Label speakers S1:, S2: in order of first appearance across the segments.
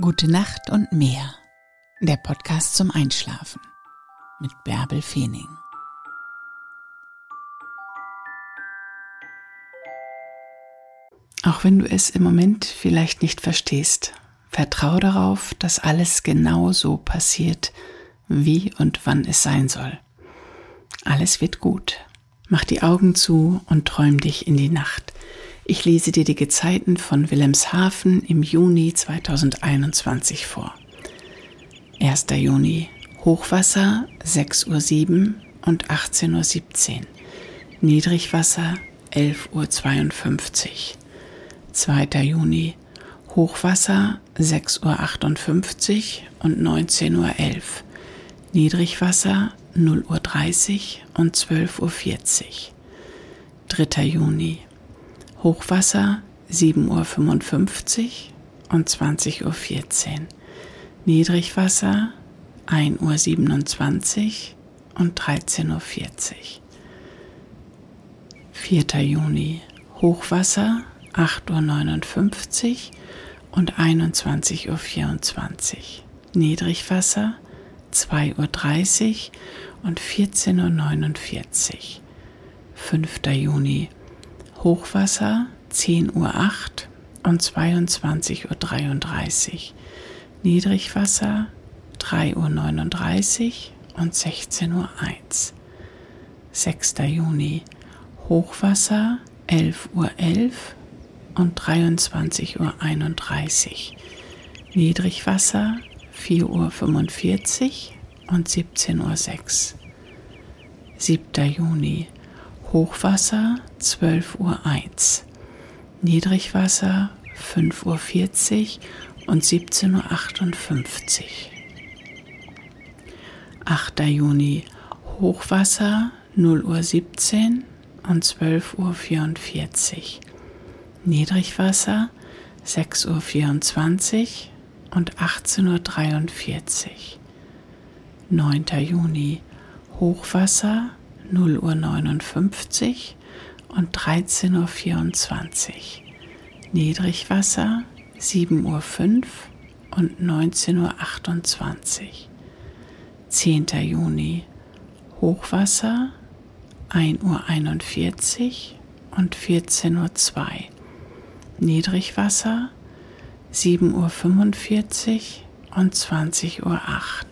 S1: Gute Nacht und mehr. Der Podcast zum Einschlafen mit Bärbel Feening. Auch wenn du es im Moment vielleicht nicht verstehst, vertrau darauf, dass alles genau so passiert, wie und wann es sein soll. Alles wird gut. Mach die Augen zu und träum dich in die Nacht. Ich lese dir die Gezeiten von Wilhelmshaven im Juni 2021 vor. 1. Juni Hochwasser 6.07 Uhr und 18.17 Uhr. Niedrigwasser 11.52 Uhr. 2. Juni Hochwasser 6.58 Uhr und 19.11 Uhr. Niedrigwasser 0.30 Uhr und 12.40 Uhr. 3. Juni Hochwasser 7.55 Uhr und 20.14 Uhr. Niedrigwasser 1.27 Uhr und 13.40 Uhr. 4. Juni Hochwasser 8.59 Uhr und 21.24 Uhr. Niedrigwasser 2.30 Uhr und 14.49 Uhr. 5. Juni Hochwasser 10.08 Uhr und 22.33 Uhr. Niedrigwasser 3.39 Uhr und 16.01 Uhr. 6. Juni Hochwasser 11.11 Uhr 11 und 23.31 Uhr. Niedrigwasser 4.45 Uhr und 17.06 Uhr. 7. Juni Hochwasser 12.01 Uhr. Niedrigwasser 5.40 Uhr und 17.58 Uhr. 8. Juni Hochwasser 0 Uhr 17 und 12.44 Uhr. Niedrigwasser 6.24 Uhr und 18.43 Uhr. 9. Juni Hochwasser 0 Uhr 59 und 13.24 Uhr. Niedrigwasser 7 Uhr 5 und 19.28 Uhr. 10. Juni Hochwasser 1 Uhr 41 und 14.02 Uhr. Niedrigwasser 7 Uhr 45 und 20 Uhr 8.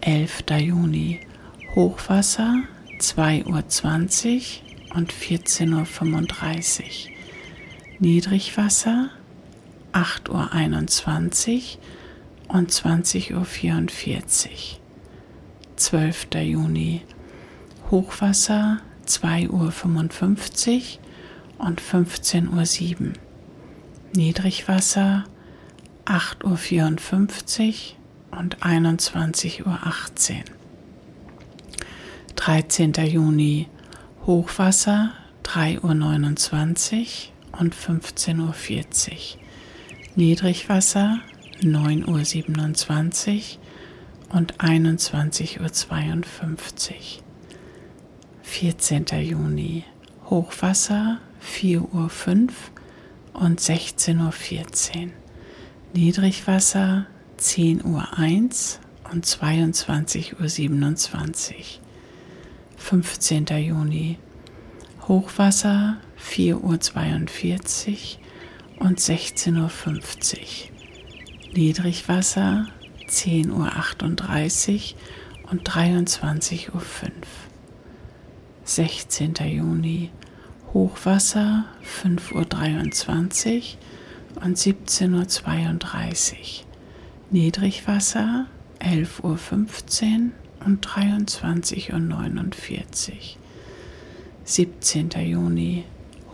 S1: 11. Juni Hochwasser 2.20 Uhr und 14.35 Uhr. Niedrigwasser 8.21 Uhr und 20.44 Uhr. 12. Juni Hochwasser 2.55 Uhr und 15.07 Uhr. Niedrigwasser 8.54 Uhr und 21.18 Uhr. 13. Juni Hochwasser 3.29 Uhr und 15.40 Uhr. Niedrigwasser 9.27 Uhr und 21.52 Uhr. 14. Juni Hochwasser 4.05 Uhr und 16.14 Uhr. Niedrigwasser 10.01 Uhr und 22.27 Uhr. 15. Juni. Hochwasser 4.42 Uhr und 16.50 Uhr. Niedrigwasser 10.38 Uhr und 23.05 Uhr. 16. Juni. Hochwasser 5.23 Uhr und 17.32 Uhr. Niedrigwasser 11.15 Uhr und 23.49 Uhr. 17. Juni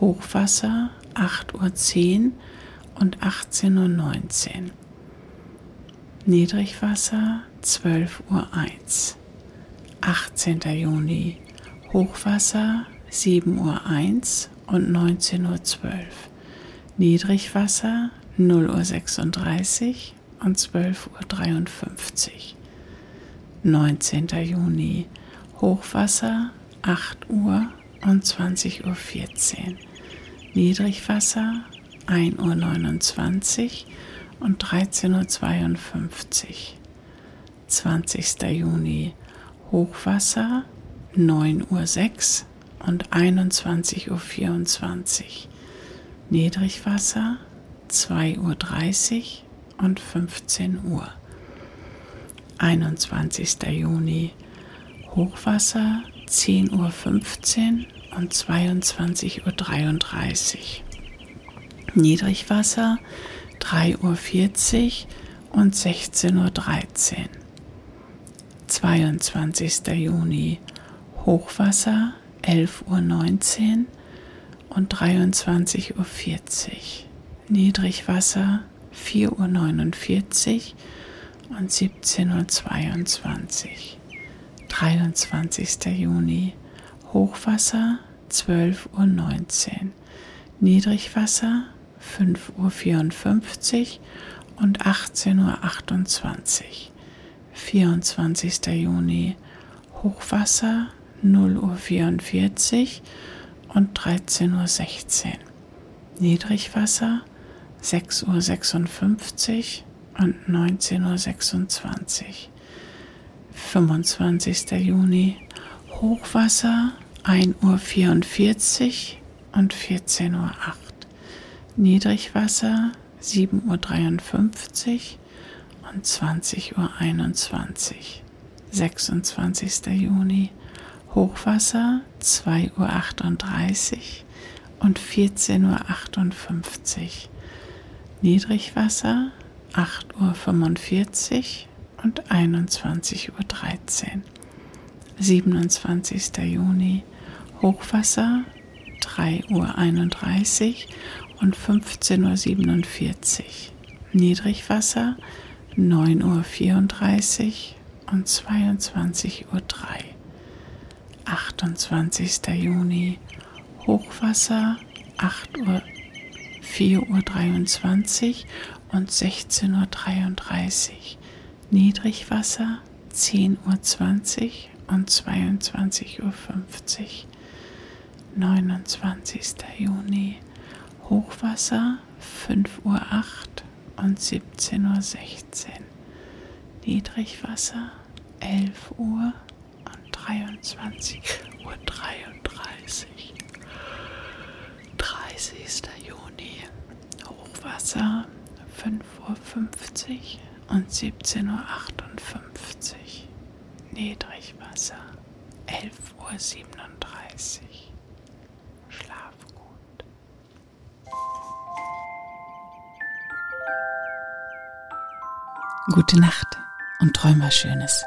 S1: Hochwasser 8.10 Uhr und 18.19 Uhr. Niedrigwasser 12.01 Uhr. 18. Juni Hochwasser 7.01 Uhr und 19.12 Uhr. Niedrigwasser 0.36 Uhr und 12.53 Uhr. 19. Juni Hochwasser 8 Uhr und 20.14 Uhr. Niedrigwasser 1 Uhr 29 und 13.52 Uhr. 20. Juni Hochwasser 9.06 Uhr und 21.24 Uhr. Niedrigwasser 2.30 Uhr und 15 Uhr. 21. Juni Hochwasser 10.15 Uhr und 22.33 Uhr. Niedrigwasser 3.40 Uhr und 16.13 Uhr. 22. Juni Hochwasser 11.19 Uhr und 23.40 Uhr. Niedrigwasser 4.49 Uhr und 17.22 Uhr. 23. Juni Hochwasser 12.19 Uhr. Niedrigwasser 5.54 Uhr und 18.28 Uhr. 24. Juni Hochwasser 0.44 Uhr und 13.16 Uhr. Niedrigwasser 6.56 Uhr und 19.26 Uhr. 25. Juni Hochwasser 1.44 Uhr und 14.08 Uhr. Niedrigwasser 7.53 Uhr und 20.21 Uhr. 26. Juni Hochwasser 2.38 Uhr und 14.58 Uhr. Niedrigwasser 8.45 Uhr und 21.13 Uhr. 27. Juni Hochwasser 3.31 Uhr und 15.47 Uhr. Niedrigwasser 9.34 Uhr und 22.03 Uhr. 28. Juni Hochwasser 8 Uhr, 4.23 Uhr und 16.33 Uhr. Niedrigwasser 10.20 Uhr und 22.50 Uhr. 29. Juni Hochwasser 5.08 Uhr und 17.16 Uhr. Niedrigwasser 11 Uhr und 23 Uhr 33. 30. Juni Hochwasser 5.50 Uhr und 17.58 Uhr. Niedrigwasser 11.37 Uhr. Schlaf gut. Gute Nacht und träum was Schönes.